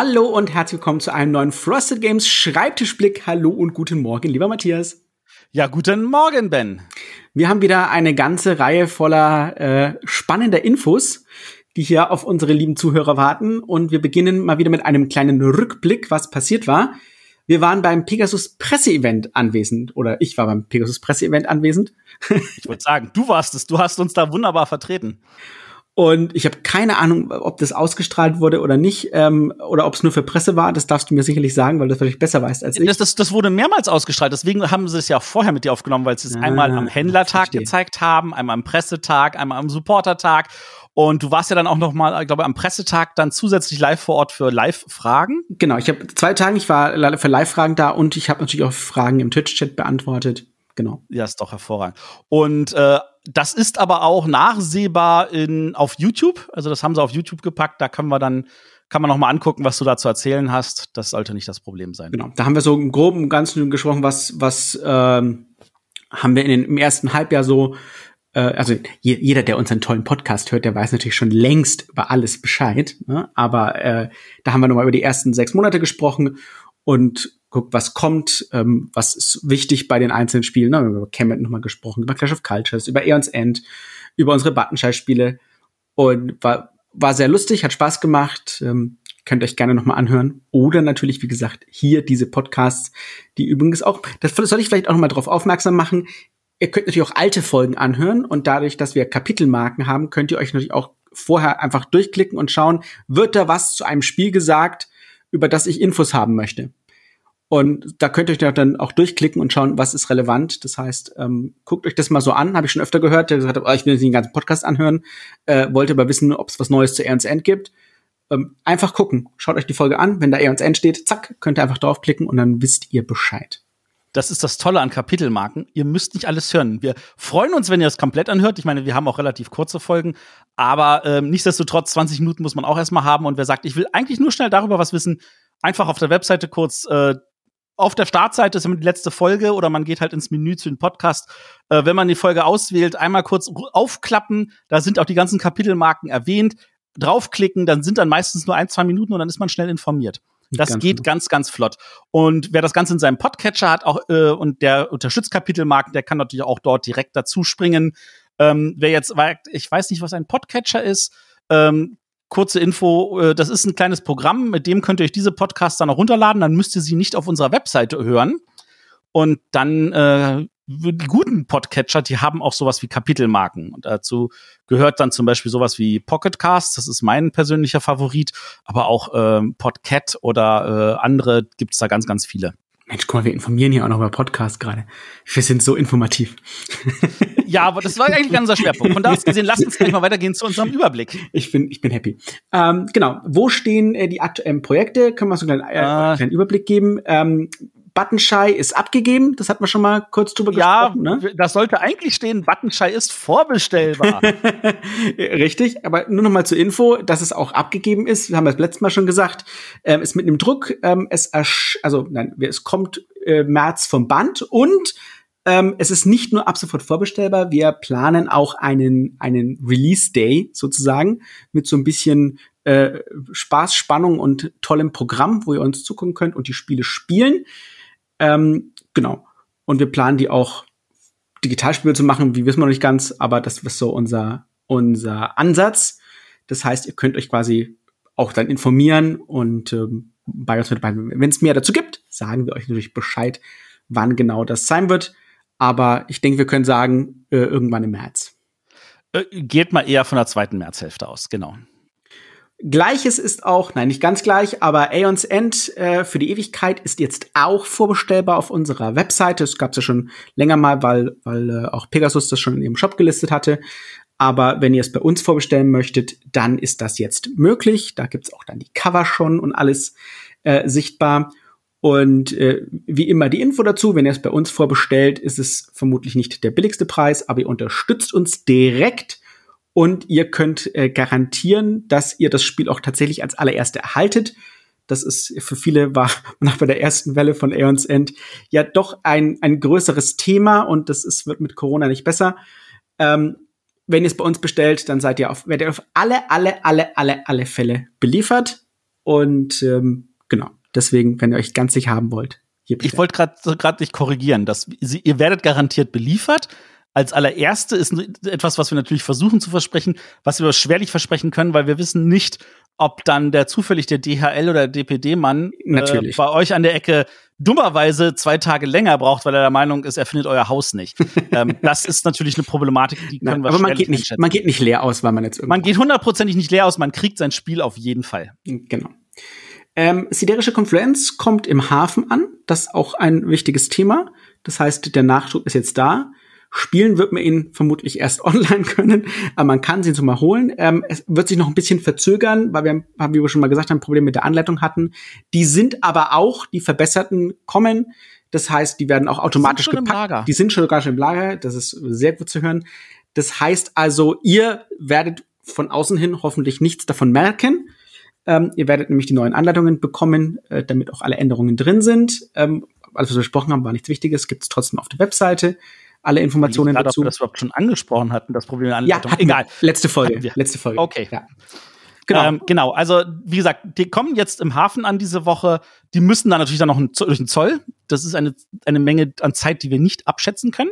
Hallo und herzlich willkommen zu einem neuen Frosted Games Schreibtischblick. Hallo und guten Morgen, lieber Matthias. Ja, guten Morgen, Ben. Wir haben wieder eine ganze Reihe voller äh, spannender Infos, die hier auf unsere lieben Zuhörer warten. Und wir beginnen mal wieder mit einem kleinen Rückblick, was passiert war. Wir waren beim Pegasus Presseevent anwesend oder ich war beim Pegasus Presseevent anwesend. ich würde sagen, du warst es. Du hast uns da wunderbar vertreten. Und ich habe keine Ahnung, ob das ausgestrahlt wurde oder nicht, ähm, oder ob es nur für Presse war. Das darfst du mir sicherlich sagen, weil du das vielleicht besser weißt als ich. Das, das, das wurde mehrmals ausgestrahlt. Deswegen haben sie es ja vorher mit dir aufgenommen, weil sie es ah, einmal am Händlertag gezeigt haben, einmal am Pressetag, einmal am Supportertag. Und du warst ja dann auch noch mal, ich glaube, am Pressetag dann zusätzlich live vor Ort für Live-Fragen. Genau, ich habe zwei Tage, ich war für Live-Fragen da und ich habe natürlich auch Fragen im Twitch-Chat beantwortet. Genau. Ja, ist doch hervorragend. Und äh, das ist aber auch nachsehbar in, auf YouTube. Also das haben sie auf YouTube gepackt. Da können wir dann kann man noch mal angucken, was du da zu erzählen hast. Das sollte nicht das Problem sein. Genau. Da haben wir so im groben Ganzen gesprochen, was was ähm, haben wir in den, im ersten Halbjahr so äh, also jeder, der unseren tollen Podcast hört, der weiß natürlich schon längst über alles Bescheid. Ne? Aber äh, da haben wir nochmal über die ersten sechs Monate gesprochen und guckt, was kommt, ähm, was ist wichtig bei den einzelnen Spielen. Ne? Wir haben über Kemet nochmal gesprochen, über Clash of Cultures, über Aeons End, über unsere Buttonschei-Spiele. Und war, war sehr lustig, hat Spaß gemacht. Ähm, könnt euch gerne nochmal anhören. Oder natürlich, wie gesagt, hier diese Podcasts, die übrigens auch, das soll ich vielleicht auch nochmal drauf aufmerksam machen. Ihr könnt natürlich auch alte Folgen anhören und dadurch, dass wir Kapitelmarken haben, könnt ihr euch natürlich auch vorher einfach durchklicken und schauen, wird da was zu einem Spiel gesagt, über das ich Infos haben möchte. Und da könnt ihr euch dann auch durchklicken und schauen, was ist relevant. Das heißt, ähm, guckt euch das mal so an. Habe ich schon öfter gehört, der gesagt hat, oh, ich will den ganzen Podcast anhören, äh, wollte aber wissen, ob es was Neues zu Ernst End gibt. Ähm, einfach gucken. Schaut euch die Folge an. Wenn da Ernst End steht, zack, könnt ihr einfach draufklicken und dann wisst ihr Bescheid. Das ist das Tolle an Kapitelmarken. Ihr müsst nicht alles hören. Wir freuen uns, wenn ihr es komplett anhört. Ich meine, wir haben auch relativ kurze Folgen, aber ähm, nichtsdestotrotz 20 Minuten muss man auch erstmal haben. Und wer sagt, ich will eigentlich nur schnell darüber was wissen, einfach auf der Webseite kurz äh, auf der Startseite ist immer die letzte Folge oder man geht halt ins Menü zu dem Podcast. Äh, wenn man die Folge auswählt, einmal kurz aufklappen, da sind auch die ganzen Kapitelmarken erwähnt, draufklicken, dann sind dann meistens nur ein, zwei Minuten und dann ist man schnell informiert. Das ganz geht ganz, ganz flott. Und wer das Ganze in seinem Podcatcher hat auch äh, und der unterstützt Kapitelmarken, der kann natürlich auch dort direkt dazu springen. Ähm, wer jetzt, ich weiß nicht, was ein Podcatcher ist, ähm, kurze Info, äh, das ist ein kleines Programm, mit dem könnt ihr euch diese Podcasts dann auch runterladen, dann müsst ihr sie nicht auf unserer Webseite hören. Und dann äh, die guten Podcatcher, die haben auch sowas wie Kapitelmarken. Und dazu gehört dann zum Beispiel sowas wie Pocketcast, das ist mein persönlicher Favorit, aber auch ähm, Podcat oder äh, andere gibt's da ganz, ganz viele. Mensch, guck mal, wir informieren hier auch noch über Podcasts gerade. Wir sind so informativ. ja, aber das war eigentlich unser Schwerpunkt. Von da aus gesehen, lass uns gleich mal weitergehen zu unserem Überblick. Ich bin, ich bin happy. Ähm, genau, wo stehen äh, die aktuellen Projekte? Können wir so einen kleinen, äh, ah. kleinen Überblick geben? Ähm, Buttonshy ist abgegeben, das hat man schon mal kurz drüber ja, gesprochen. Ja, ne? das sollte eigentlich stehen, Buttonshy ist vorbestellbar. Richtig, aber nur noch mal zur Info, dass es auch abgegeben ist, wir haben das letztes Mal schon gesagt, ähm, ist mit einem Druck, ähm, es also nein, es kommt äh, März vom Band und ähm, es ist nicht nur ab sofort vorbestellbar, wir planen auch einen, einen Release Day sozusagen mit so ein bisschen äh, Spaß, Spannung und tollem Programm, wo ihr uns zugucken könnt und die Spiele spielen. Ähm, genau. Und wir planen die auch Digitalspiele zu machen, wie wissen wir noch nicht ganz, aber das ist so unser, unser Ansatz. Das heißt, ihr könnt euch quasi auch dann informieren und ähm, bei uns mit. Wenn es mehr dazu gibt, sagen wir euch natürlich Bescheid, wann genau das sein wird. Aber ich denke, wir können sagen, äh, irgendwann im März. Äh, geht mal eher von der zweiten Märzhälfte aus, genau. Gleiches ist auch, nein, nicht ganz gleich, aber Aeons End äh, für die Ewigkeit ist jetzt auch vorbestellbar auf unserer Webseite. Es gab es ja schon länger mal, weil, weil äh, auch Pegasus das schon in ihrem Shop gelistet hatte. Aber wenn ihr es bei uns vorbestellen möchtet, dann ist das jetzt möglich. Da gibt's auch dann die Cover schon und alles äh, sichtbar. Und äh, wie immer die Info dazu, wenn ihr es bei uns vorbestellt, ist es vermutlich nicht der billigste Preis, aber ihr unterstützt uns direkt und ihr könnt äh, garantieren, dass ihr das Spiel auch tatsächlich als allererste erhaltet. Das ist für viele war nach bei der ersten Welle von Aeons End ja doch ein, ein größeres Thema und das ist, wird mit Corona nicht besser. Ähm, wenn ihr es bei uns bestellt, dann seid ihr auf, werdet ihr auf alle, alle, alle, alle, alle Fälle beliefert. Und ähm, genau, deswegen, wenn ihr euch ganz sicher haben wollt, hier Ich wollte gerade gerade dich korrigieren, dass ihr werdet garantiert beliefert. Als allererste ist etwas, was wir natürlich versuchen zu versprechen, was wir schwerlich versprechen können, weil wir wissen nicht, ob dann der zufällig der DHL oder DPD-Mann äh, bei euch an der Ecke dummerweise zwei Tage länger braucht, weil er der Meinung ist, er findet euer Haus nicht. ähm, das ist natürlich eine Problematik, die können wir Aber man geht, nicht, man geht nicht leer aus, weil man jetzt irgendwo Man geht hundertprozentig nicht leer aus, man kriegt sein Spiel auf jeden Fall. Genau. Ähm, siderische Konfluenz kommt im Hafen an. Das ist auch ein wichtiges Thema. Das heißt, der Nachschub ist jetzt da. Spielen wird man ihn vermutlich erst online können, aber man kann sie so mal holen. Ähm, es wird sich noch ein bisschen verzögern, weil wir, wie wir schon mal gesagt haben, ein Problem mit der Anleitung hatten. Die sind aber auch, die verbesserten kommen. Das heißt, die werden auch automatisch die gepackt. Die sind schon gar schon im Lager. Das ist sehr gut zu hören. Das heißt also, ihr werdet von außen hin hoffentlich nichts davon merken. Ähm, ihr werdet nämlich die neuen Anleitungen bekommen, äh, damit auch alle Änderungen drin sind. Ähm, alles, was wir besprochen haben, war nichts Wichtiges, gibt es trotzdem auf der Webseite alle Informationen grad, dazu. Ob wir das überhaupt schon angesprochen hatten, das Problem der Anleitung. Ja, egal. Letzte Folge. Letzte Folge. Okay. Ja. Genau. Ähm, genau, also wie gesagt, die kommen jetzt im Hafen an diese Woche. Die müssen dann natürlich dann noch durch den Zoll. Das ist eine, eine Menge an Zeit, die wir nicht abschätzen können.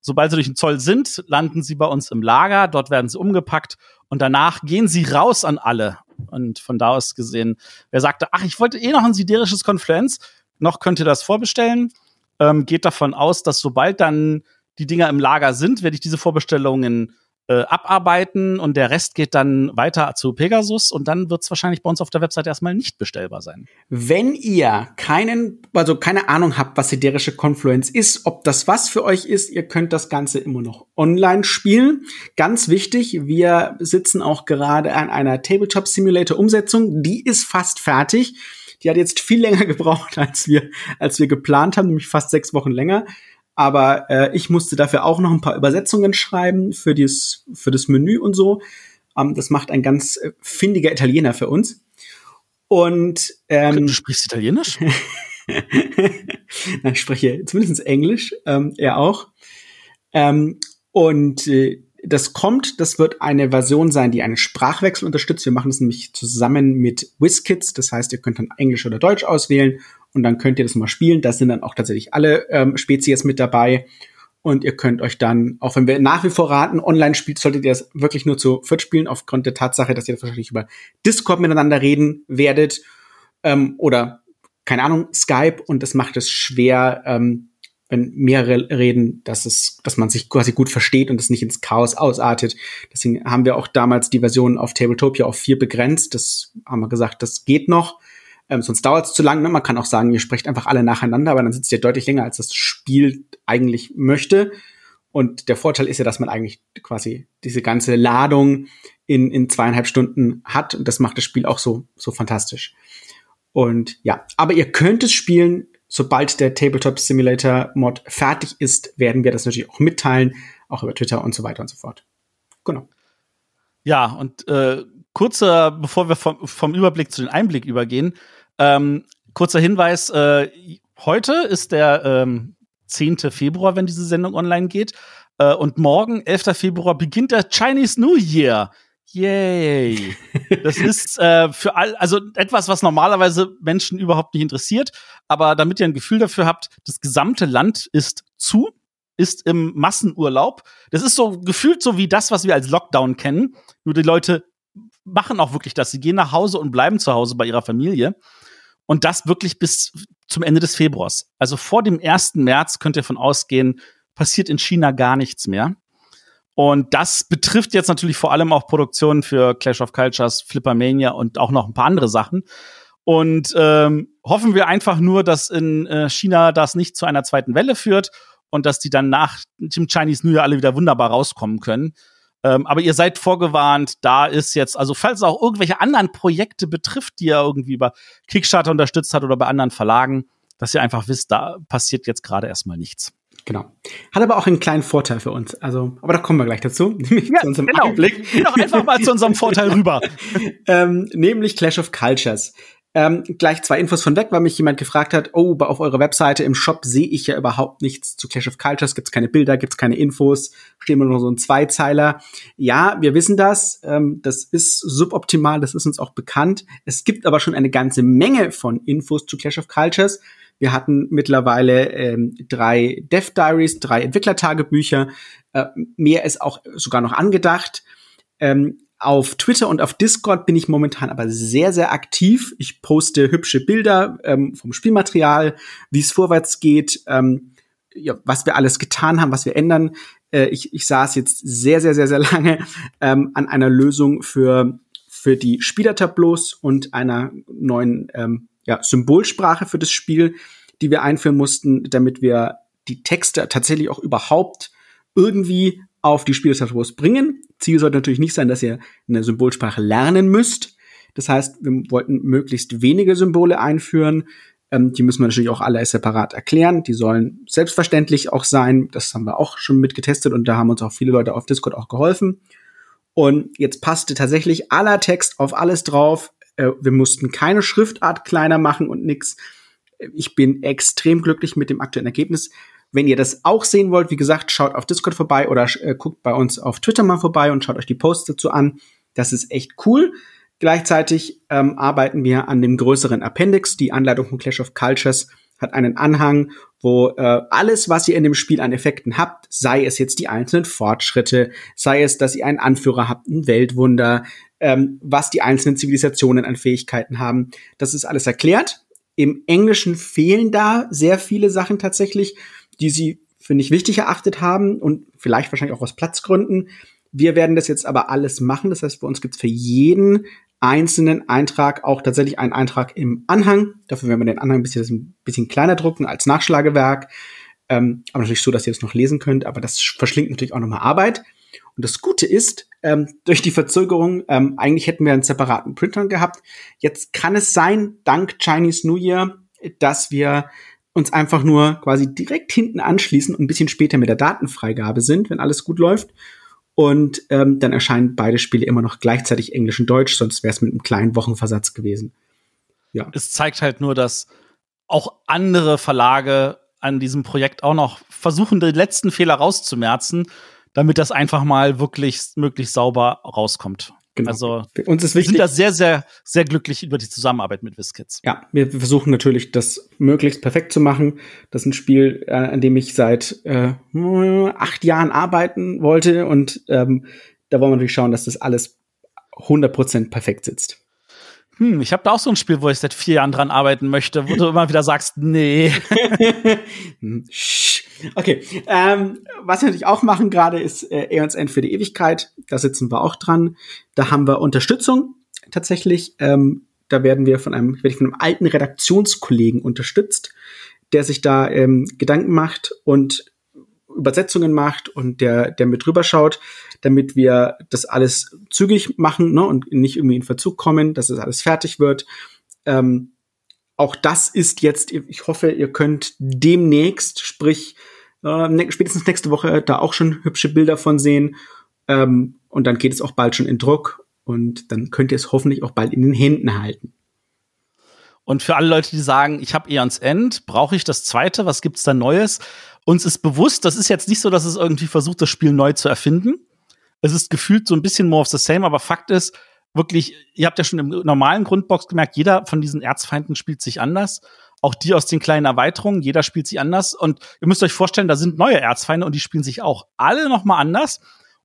Sobald sie durch den Zoll sind, landen sie bei uns im Lager. Dort werden sie umgepackt und danach gehen sie raus an alle. Und von da aus gesehen, wer sagte, ach, ich wollte eh noch ein siderisches Konfluenz, noch könnt ihr das vorbestellen. Ähm, geht davon aus, dass sobald dann die Dinger im Lager sind, werde ich diese Vorbestellungen äh, abarbeiten und der Rest geht dann weiter zu Pegasus und dann wird es wahrscheinlich bei uns auf der Website erstmal nicht bestellbar sein. Wenn ihr keinen, also keine Ahnung habt, was siderische Confluence ist, ob das was für euch ist, ihr könnt das Ganze immer noch online spielen. Ganz wichtig, wir sitzen auch gerade an einer Tabletop Simulator Umsetzung, die ist fast fertig. Die hat jetzt viel länger gebraucht, als wir, als wir geplant haben, nämlich fast sechs Wochen länger. Aber äh, ich musste dafür auch noch ein paar Übersetzungen schreiben für, dieses, für das Menü und so. Ähm, das macht ein ganz äh, findiger Italiener für uns. Und ähm, du sprichst Italienisch? Ich spreche zumindest Englisch, ähm, er auch. Ähm, und äh, das kommt, das wird eine Version sein, die einen Sprachwechsel unterstützt. Wir machen das nämlich zusammen mit WizKids. Das heißt, ihr könnt dann Englisch oder Deutsch auswählen und dann könnt ihr das mal spielen. Da sind dann auch tatsächlich alle ähm, Spezies mit dabei. Und ihr könnt euch dann, auch wenn wir nach wie vor raten, online spielt, solltet ihr das wirklich nur zu viert spielen, aufgrund der Tatsache, dass ihr das wahrscheinlich über Discord miteinander reden werdet. Ähm, oder, keine Ahnung, Skype. Und das macht es schwer, ähm, wenn mehrere reden, dass es, dass man sich quasi gut versteht und es nicht ins Chaos ausartet. Deswegen haben wir auch damals die Version auf Tabletopia auf vier begrenzt. Das haben wir gesagt, das geht noch. Ähm, sonst dauert es zu lang. Ne? Man kann auch sagen, ihr sprecht einfach alle nacheinander, aber dann sitzt ihr deutlich länger, als das Spiel eigentlich möchte. Und der Vorteil ist ja, dass man eigentlich quasi diese ganze Ladung in, in zweieinhalb Stunden hat. Und das macht das Spiel auch so, so fantastisch. Und ja, aber ihr könnt es spielen sobald der Tabletop Simulator Mod fertig ist, werden wir das natürlich auch mitteilen, auch über Twitter und so weiter und so fort. Genau. Ja, und äh, kurzer, bevor wir vom, vom Überblick zu den Einblick übergehen, ähm, kurzer Hinweis, äh, heute ist der ähm, 10. Februar, wenn diese Sendung online geht. Äh, und morgen, 11. Februar, beginnt der Chinese New Year. Yay. Das ist äh, für all, also etwas, was normalerweise Menschen überhaupt nicht interessiert. Aber damit ihr ein Gefühl dafür habt, das gesamte Land ist zu, ist im Massenurlaub. Das ist so gefühlt so wie das, was wir als Lockdown kennen. Nur die Leute machen auch wirklich das. Sie gehen nach Hause und bleiben zu Hause bei ihrer Familie. Und das wirklich bis zum Ende des Februars. Also vor dem 1. März könnt ihr von ausgehen, passiert in China gar nichts mehr. Und das betrifft jetzt natürlich vor allem auch Produktionen für Clash of Cultures, Flippermania und auch noch ein paar andere Sachen. Und ähm, hoffen wir einfach nur, dass in äh, China das nicht zu einer zweiten Welle führt und dass die dann nach dem Chinese New Year alle wieder wunderbar rauskommen können. Ähm, aber ihr seid vorgewarnt, da ist jetzt, also falls es auch irgendwelche anderen Projekte betrifft, die ihr irgendwie über Kickstarter unterstützt hat oder bei anderen Verlagen, dass ihr einfach wisst, da passiert jetzt gerade erstmal nichts. Genau. Hat aber auch einen kleinen Vorteil für uns. Also, aber da kommen wir gleich dazu. Nämlich ja, zu unserem genau. Einblick. Geh doch einfach mal zu unserem Vorteil rüber. ähm, nämlich Clash of Cultures. Ähm, gleich zwei Infos von weg, weil mich jemand gefragt hat, oh, auf eurer Webseite im Shop sehe ich ja überhaupt nichts zu Clash of Cultures, gibt's keine Bilder, gibt's keine Infos, stehen nur noch so ein Zweizeiler. Ja, wir wissen das, ähm, das ist suboptimal, das ist uns auch bekannt. Es gibt aber schon eine ganze Menge von Infos zu Clash of Cultures. Wir hatten mittlerweile ähm, drei Dev Diaries, drei Entwicklertagebücher. Äh, mehr ist auch sogar noch angedacht. Ähm, auf Twitter und auf Discord bin ich momentan aber sehr, sehr aktiv. Ich poste hübsche Bilder ähm, vom Spielmaterial, wie es vorwärts geht, ähm, ja, was wir alles getan haben, was wir ändern. Äh, ich, ich saß jetzt sehr, sehr, sehr, sehr lange ähm, an einer Lösung für, für die Spielertableaus und einer neuen ähm, ja, Symbolsprache für das Spiel, die wir einführen mussten, damit wir die Texte tatsächlich auch überhaupt irgendwie auf die Spielertableaus bringen. Ziel sollte natürlich nicht sein, dass ihr eine Symbolsprache lernen müsst. Das heißt, wir wollten möglichst wenige Symbole einführen. Ähm, die müssen wir natürlich auch alle separat erklären. Die sollen selbstverständlich auch sein. Das haben wir auch schon mitgetestet und da haben uns auch viele Leute auf Discord auch geholfen. Und jetzt passte tatsächlich aller Text auf alles drauf. Äh, wir mussten keine Schriftart kleiner machen und nix. Ich bin extrem glücklich mit dem aktuellen Ergebnis. Wenn ihr das auch sehen wollt, wie gesagt, schaut auf Discord vorbei oder äh, guckt bei uns auf Twitter mal vorbei und schaut euch die Posts dazu an. Das ist echt cool. Gleichzeitig ähm, arbeiten wir an dem größeren Appendix. Die Anleitung von Clash of Cultures hat einen Anhang, wo äh, alles, was ihr in dem Spiel an Effekten habt, sei es jetzt die einzelnen Fortschritte, sei es, dass ihr einen Anführer habt, ein Weltwunder, ähm, was die einzelnen Zivilisationen an Fähigkeiten haben, das ist alles erklärt. Im Englischen fehlen da sehr viele Sachen tatsächlich die sie für nicht wichtig erachtet haben und vielleicht wahrscheinlich auch aus Platzgründen. Wir werden das jetzt aber alles machen. Das heißt, bei uns gibt es für jeden einzelnen Eintrag auch tatsächlich einen Eintrag im Anhang. Dafür werden wir den Anhang ein bisschen, ein bisschen kleiner drucken als Nachschlagewerk. Ähm, aber natürlich so, dass ihr es noch lesen könnt. Aber das verschlingt natürlich auch nochmal Arbeit. Und das Gute ist, ähm, durch die Verzögerung, ähm, eigentlich hätten wir einen separaten Printer gehabt. Jetzt kann es sein, dank Chinese New Year, dass wir uns einfach nur quasi direkt hinten anschließen und ein bisschen später mit der Datenfreigabe sind, wenn alles gut läuft. Und ähm, dann erscheinen beide Spiele immer noch gleichzeitig Englisch und Deutsch, sonst wäre es mit einem kleinen Wochenversatz gewesen. Ja. Es zeigt halt nur, dass auch andere Verlage an diesem Projekt auch noch versuchen, die letzten Fehler rauszumerzen, damit das einfach mal wirklich möglichst sauber rauskommt. Genau. Also uns ist wichtig. Wir sind da sehr, sehr, sehr glücklich über die Zusammenarbeit mit WizKids. Ja, wir versuchen natürlich, das möglichst perfekt zu machen. Das ist ein Spiel, äh, an dem ich seit äh, acht Jahren arbeiten wollte und ähm, da wollen wir natürlich schauen, dass das alles 100% perfekt sitzt. Hm, ich habe da auch so ein Spiel, wo ich seit vier Jahren dran arbeiten möchte, wo du immer wieder sagst, nee. Okay, ähm, was wir natürlich auch machen gerade ist äh, Aeons End für die Ewigkeit. Da sitzen wir auch dran. Da haben wir Unterstützung tatsächlich. Ähm, da werden wir von einem, werde ich von einem alten Redaktionskollegen unterstützt, der sich da ähm, Gedanken macht und Übersetzungen macht und der, der mit drüber schaut, damit wir das alles zügig machen ne, und nicht irgendwie in Verzug kommen, dass es alles fertig wird. Ähm, auch das ist jetzt, ich hoffe, ihr könnt demnächst, sprich äh, ne, spätestens nächste Woche, da auch schon hübsche Bilder von sehen. Ähm, und dann geht es auch bald schon in Druck und dann könnt ihr es hoffentlich auch bald in den Händen halten. Und für alle Leute, die sagen, ich habe Eons End, brauche ich das zweite, was gibt's da Neues? Uns ist bewusst, das ist jetzt nicht so, dass es irgendwie versucht, das Spiel neu zu erfinden. Es ist gefühlt so ein bisschen more of the same, aber Fakt ist, wirklich, ihr habt ja schon im normalen Grundbox gemerkt, jeder von diesen Erzfeinden spielt sich anders. Auch die aus den kleinen Erweiterungen, jeder spielt sich anders. Und ihr müsst euch vorstellen, da sind neue Erzfeinde und die spielen sich auch alle noch mal anders.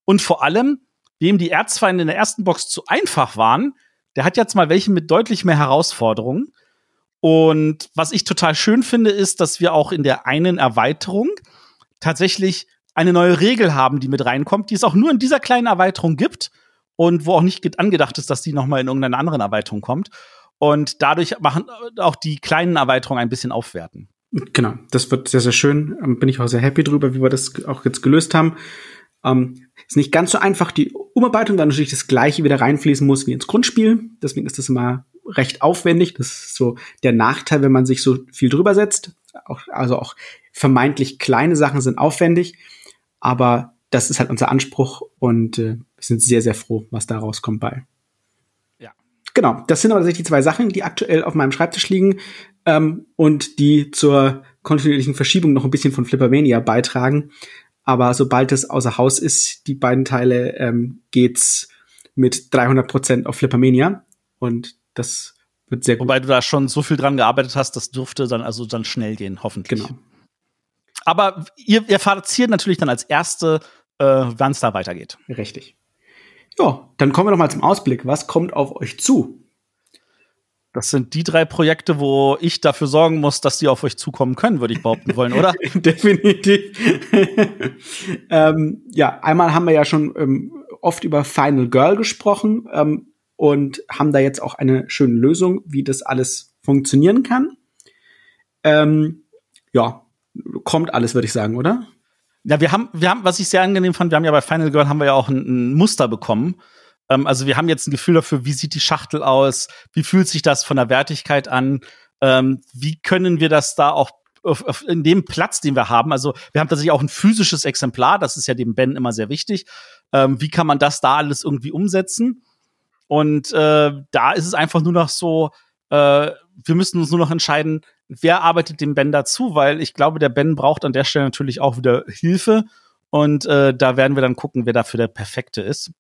Und vor allem, wem die Erzfeinde in der ersten Box zu einfach waren, der hat jetzt mal welche mit deutlich mehr Herausforderungen. Und was ich total schön finde, ist, dass wir auch in der einen Erweiterung tatsächlich eine neue Regel haben, die mit reinkommt, die es auch nur in dieser kleinen Erweiterung gibt und wo auch nicht angedacht ist, dass die noch mal in irgendeiner anderen Erweiterung kommt. Und dadurch machen auch die kleinen Erweiterungen ein bisschen aufwerten. Genau, das wird sehr, sehr schön. Ähm, bin ich auch sehr happy drüber, wie wir das auch jetzt gelöst haben. Ähm, ist nicht ganz so einfach, die Umarbeitung, da natürlich das Gleiche wieder reinfließen muss wie ins Grundspiel. Deswegen ist das immer recht aufwendig. Das ist so der Nachteil, wenn man sich so viel drüber setzt. Auch, also auch vermeintlich kleine Sachen sind aufwendig, aber das ist halt unser Anspruch und äh, wir sind sehr, sehr froh, was da rauskommt bei. Ja. genau, das sind aber tatsächlich die zwei Sachen, die aktuell auf meinem Schreibtisch liegen ähm, und die zur kontinuierlichen Verschiebung noch ein bisschen von Flippermania beitragen. Aber sobald es außer Haus ist, die beiden Teile, ähm, geht's mit 300 Prozent auf Flippermania. Und das wird sehr gut. Wobei du da schon so viel dran gearbeitet hast, das dürfte dann also dann schnell gehen, hoffentlich. Genau. Aber ihr, ihr fahrt natürlich dann als erste, äh, wann es da weitergeht. Richtig. Ja, dann kommen wir noch mal zum Ausblick. Was kommt auf euch zu? Das sind die drei Projekte, wo ich dafür sorgen muss, dass die auf euch zukommen können, würde ich behaupten wollen, oder? Definitiv. ähm, ja, einmal haben wir ja schon ähm, oft über Final Girl gesprochen ähm, und haben da jetzt auch eine schöne Lösung, wie das alles funktionieren kann. Ähm, ja, kommt alles, würde ich sagen, oder? Ja, wir haben, wir haben, was ich sehr angenehm fand, wir haben ja bei Final Girl haben wir ja auch ein, ein Muster bekommen. Ähm, also wir haben jetzt ein Gefühl dafür, wie sieht die Schachtel aus, wie fühlt sich das von der Wertigkeit an, ähm, wie können wir das da auch auf, auf, in dem Platz, den wir haben. Also wir haben tatsächlich auch ein physisches Exemplar, das ist ja dem Ben immer sehr wichtig. Ähm, wie kann man das da alles irgendwie umsetzen? Und äh, da ist es einfach nur noch so, äh, wir müssen uns nur noch entscheiden, wer arbeitet dem Ben dazu, weil ich glaube, der Ben braucht an der Stelle natürlich auch wieder Hilfe. Und äh, da werden wir dann gucken, wer dafür der Perfekte ist.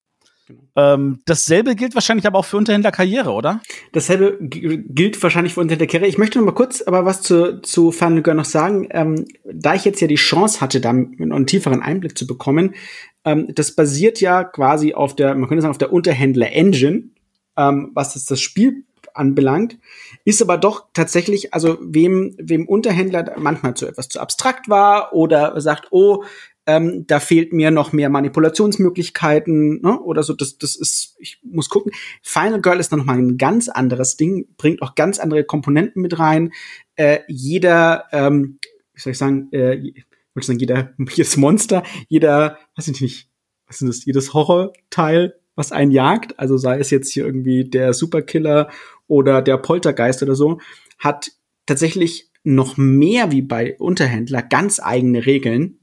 Genau. Ähm, dasselbe gilt wahrscheinlich aber auch für Unterhändlerkarriere, oder? Dasselbe gilt wahrscheinlich für Unterhändlerkarriere. Ich möchte noch mal kurz aber was zu, zu Girl noch sagen. Ähm, da ich jetzt ja die Chance hatte, da einen tieferen Einblick zu bekommen, ähm, das basiert ja quasi auf der, man könnte sagen, auf der Unterhändler-Engine, ähm, was das, das Spiel anbelangt, ist aber doch tatsächlich, also wem, wem Unterhändler manchmal zu etwas zu abstrakt war oder sagt, oh, ähm, da fehlt mir noch mehr Manipulationsmöglichkeiten ne? oder so. Das, das ist, ich muss gucken. Final Girl ist noch mal ein ganz anderes Ding, bringt auch ganz andere Komponenten mit rein. Äh, jeder, ähm, wie soll ich sagen, äh, ich sagen, jeder, jedes Monster, jeder, weiß ich nicht, was ist das, jedes Horrorteil was einen jagt, also sei es jetzt hier irgendwie der Superkiller oder der Poltergeist oder so, hat tatsächlich noch mehr wie bei Unterhändler ganz eigene Regeln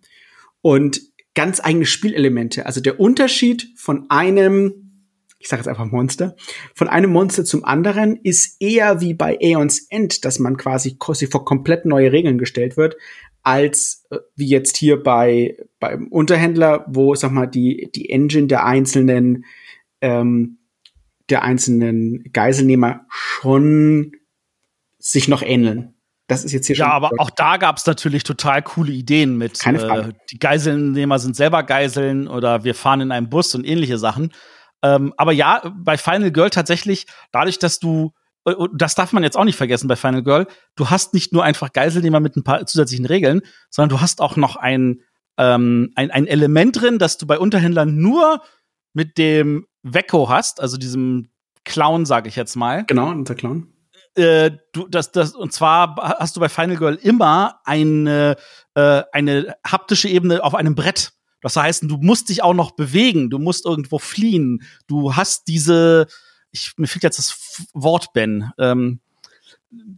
und ganz eigene Spielelemente. Also der Unterschied von einem, ich sage jetzt einfach Monster, von einem Monster zum anderen ist eher wie bei Aeons End, dass man quasi vor komplett neue Regeln gestellt wird, als äh, wie jetzt hier bei beim Unterhändler, wo sag mal die die Engine der einzelnen ähm, der einzelnen Geiselnehmer schon sich noch ähneln. Das ist jetzt hier ja, schon. Ja, aber auch da gab es natürlich total coole Ideen mit. Keine Frage. Äh, die Geiselnehmer sind selber Geiseln oder wir fahren in einem Bus und ähnliche Sachen. Ähm, aber ja, bei Final Girl tatsächlich, dadurch, dass du, äh, das darf man jetzt auch nicht vergessen bei Final Girl, du hast nicht nur einfach Geiselnehmer mit ein paar zusätzlichen Regeln, sondern du hast auch noch ein, ähm, ein, ein Element drin, dass du bei Unterhändlern nur mit dem Wecko hast, also diesem Clown, sage ich jetzt mal. Genau, unser Clown. Äh, du, das, das, und zwar hast du bei Final Girl immer eine, äh, eine haptische Ebene auf einem Brett. Das heißt, du musst dich auch noch bewegen, du musst irgendwo fliehen. Du hast diese, ich, mir fehlt jetzt das Wort, Ben. Ähm,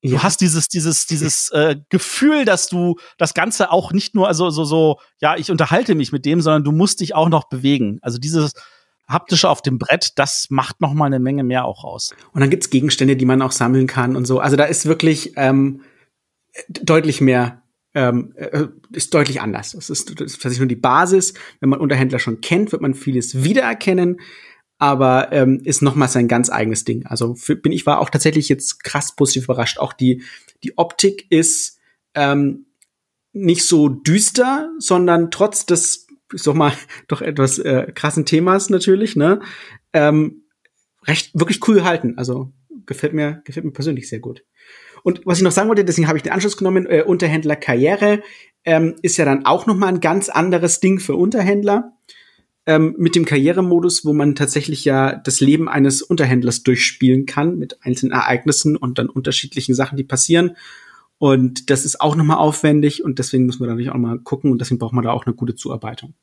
ja. Du hast dieses, dieses, dieses äh, Gefühl, dass du das Ganze auch nicht nur, also so, so, ja, ich unterhalte mich mit dem, sondern du musst dich auch noch bewegen. Also dieses, haptische auf dem Brett, das macht noch mal eine Menge mehr auch aus. Und dann gibt's Gegenstände, die man auch sammeln kann und so. Also da ist wirklich ähm, deutlich mehr, ähm, äh, ist deutlich anders. Das ist, das ist tatsächlich nur die Basis. Wenn man Unterhändler schon kennt, wird man vieles wiedererkennen. Aber ähm, ist noch mal sein ganz eigenes Ding. Also für, bin ich war auch tatsächlich jetzt krass positiv überrascht. Auch die die Optik ist ähm, nicht so düster, sondern trotz des ich sag mal, doch etwas äh, krassen Themas natürlich, ne? Ähm, recht wirklich cool gehalten. Also gefällt mir, gefällt mir persönlich sehr gut. Und was ich noch sagen wollte, deswegen habe ich den Anschluss genommen, äh, Unterhändler Karriere ähm, ist ja dann auch noch mal ein ganz anderes Ding für Unterhändler. Ähm, mit dem Karrieremodus, wo man tatsächlich ja das Leben eines Unterhändlers durchspielen kann mit einzelnen Ereignissen und dann unterschiedlichen Sachen, die passieren. Und das ist auch nochmal aufwendig und deswegen müssen wir da natürlich auch mal gucken und deswegen braucht man da auch eine gute Zuarbeitung.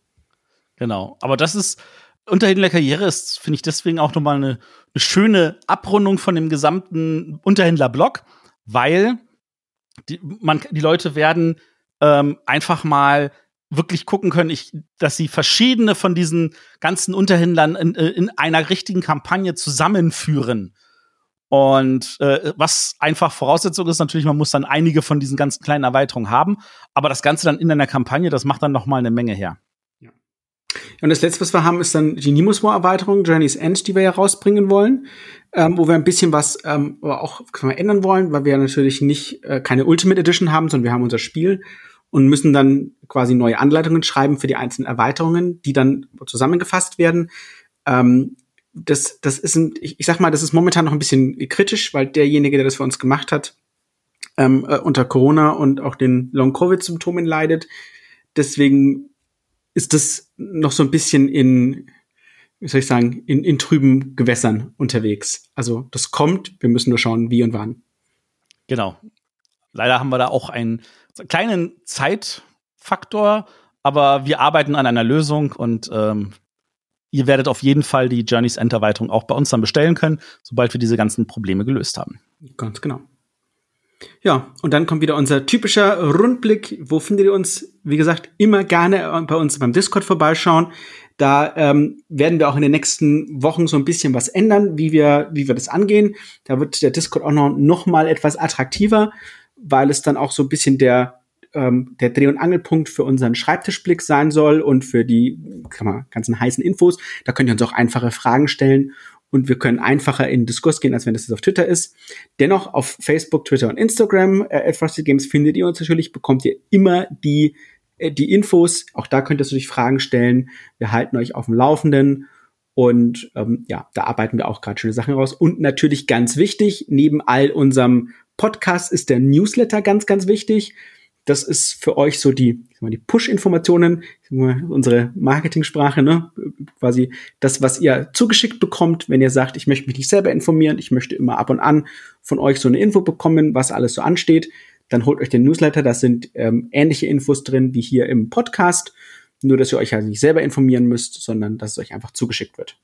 Genau. Aber das ist, Unterhändler Karriere ist, finde ich, deswegen auch nochmal eine, eine schöne Abrundung von dem gesamten Unterhändler-Blog, weil die, man, die Leute werden ähm, einfach mal wirklich gucken können, ich, dass sie verschiedene von diesen ganzen Unterhändlern in, in einer richtigen Kampagne zusammenführen Und äh, was einfach Voraussetzung ist, natürlich, man muss dann einige von diesen ganzen kleinen Erweiterungen haben. Aber das Ganze dann in einer Kampagne, das macht dann noch mal eine Menge her. Und das letzte, was wir haben, ist dann die Nemus War Erweiterung, Journey's End, die wir ja rausbringen wollen, ähm, wo wir ein bisschen was ähm, auch ändern wollen, weil wir natürlich nicht äh, keine Ultimate Edition haben, sondern wir haben unser Spiel und müssen dann quasi neue Anleitungen schreiben für die einzelnen Erweiterungen, die dann zusammengefasst werden. Ähm, das, das ist ein, ich, ich sag mal, das ist momentan noch ein bisschen kritisch, weil derjenige, der das für uns gemacht hat, ähm, äh, unter Corona und auch den Long-Covid-Symptomen leidet. Deswegen ist das noch so ein bisschen in, wie soll ich sagen, in, in trüben Gewässern unterwegs. Also das kommt, wir müssen nur schauen, wie und wann. Genau. Leider haben wir da auch einen kleinen Zeitfaktor, aber wir arbeiten an einer Lösung und ähm, ihr werdet auf jeden Fall die Journeys End Erweiterung auch bei uns dann bestellen können, sobald wir diese ganzen Probleme gelöst haben. Ganz genau. Ja, und dann kommt wieder unser typischer Rundblick. Wo findet ihr uns? Wie gesagt, immer gerne bei uns beim Discord vorbeischauen. Da ähm, werden wir auch in den nächsten Wochen so ein bisschen was ändern, wie wir, wie wir das angehen. Da wird der Discord auch noch, noch mal etwas attraktiver, weil es dann auch so ein bisschen der ähm, der Dreh- und Angelpunkt für unseren Schreibtischblick sein soll und für die man, ganzen heißen Infos. Da könnt ihr uns auch einfache Fragen stellen und wir können einfacher in Diskurs gehen, als wenn das auf Twitter ist. Dennoch auf Facebook, Twitter und Instagram äh, at Frosted Games findet ihr uns natürlich, bekommt ihr immer die, äh, die Infos. Auch da könnt ihr natürlich Fragen stellen. Wir halten euch auf dem Laufenden. Und ähm, ja, da arbeiten wir auch gerade schöne Sachen raus. Und natürlich ganz wichtig, neben all unserem Podcast ist der Newsletter ganz, ganz wichtig. Das ist für euch so die, die Push-Informationen, unsere Marketingsprache, ne? quasi das, was ihr zugeschickt bekommt, wenn ihr sagt, ich möchte mich nicht selber informieren, ich möchte immer ab und an von euch so eine Info bekommen, was alles so ansteht, dann holt euch den Newsletter, da sind ähm, ähnliche Infos drin wie hier im Podcast, nur dass ihr euch halt nicht selber informieren müsst, sondern dass es euch einfach zugeschickt wird.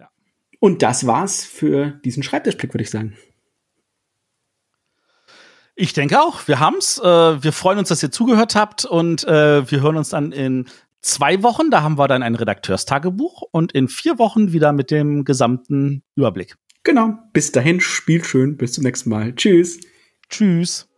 Ja. Und das war's für diesen Schreibtischblick, würde ich sagen. Ich denke auch, wir haben's. Äh, wir freuen uns, dass ihr zugehört habt und äh, wir hören uns dann in zwei Wochen. Da haben wir dann ein Redakteurstagebuch und in vier Wochen wieder mit dem gesamten Überblick. Genau. Bis dahin, spielt schön. Bis zum nächsten Mal. Tschüss. Tschüss.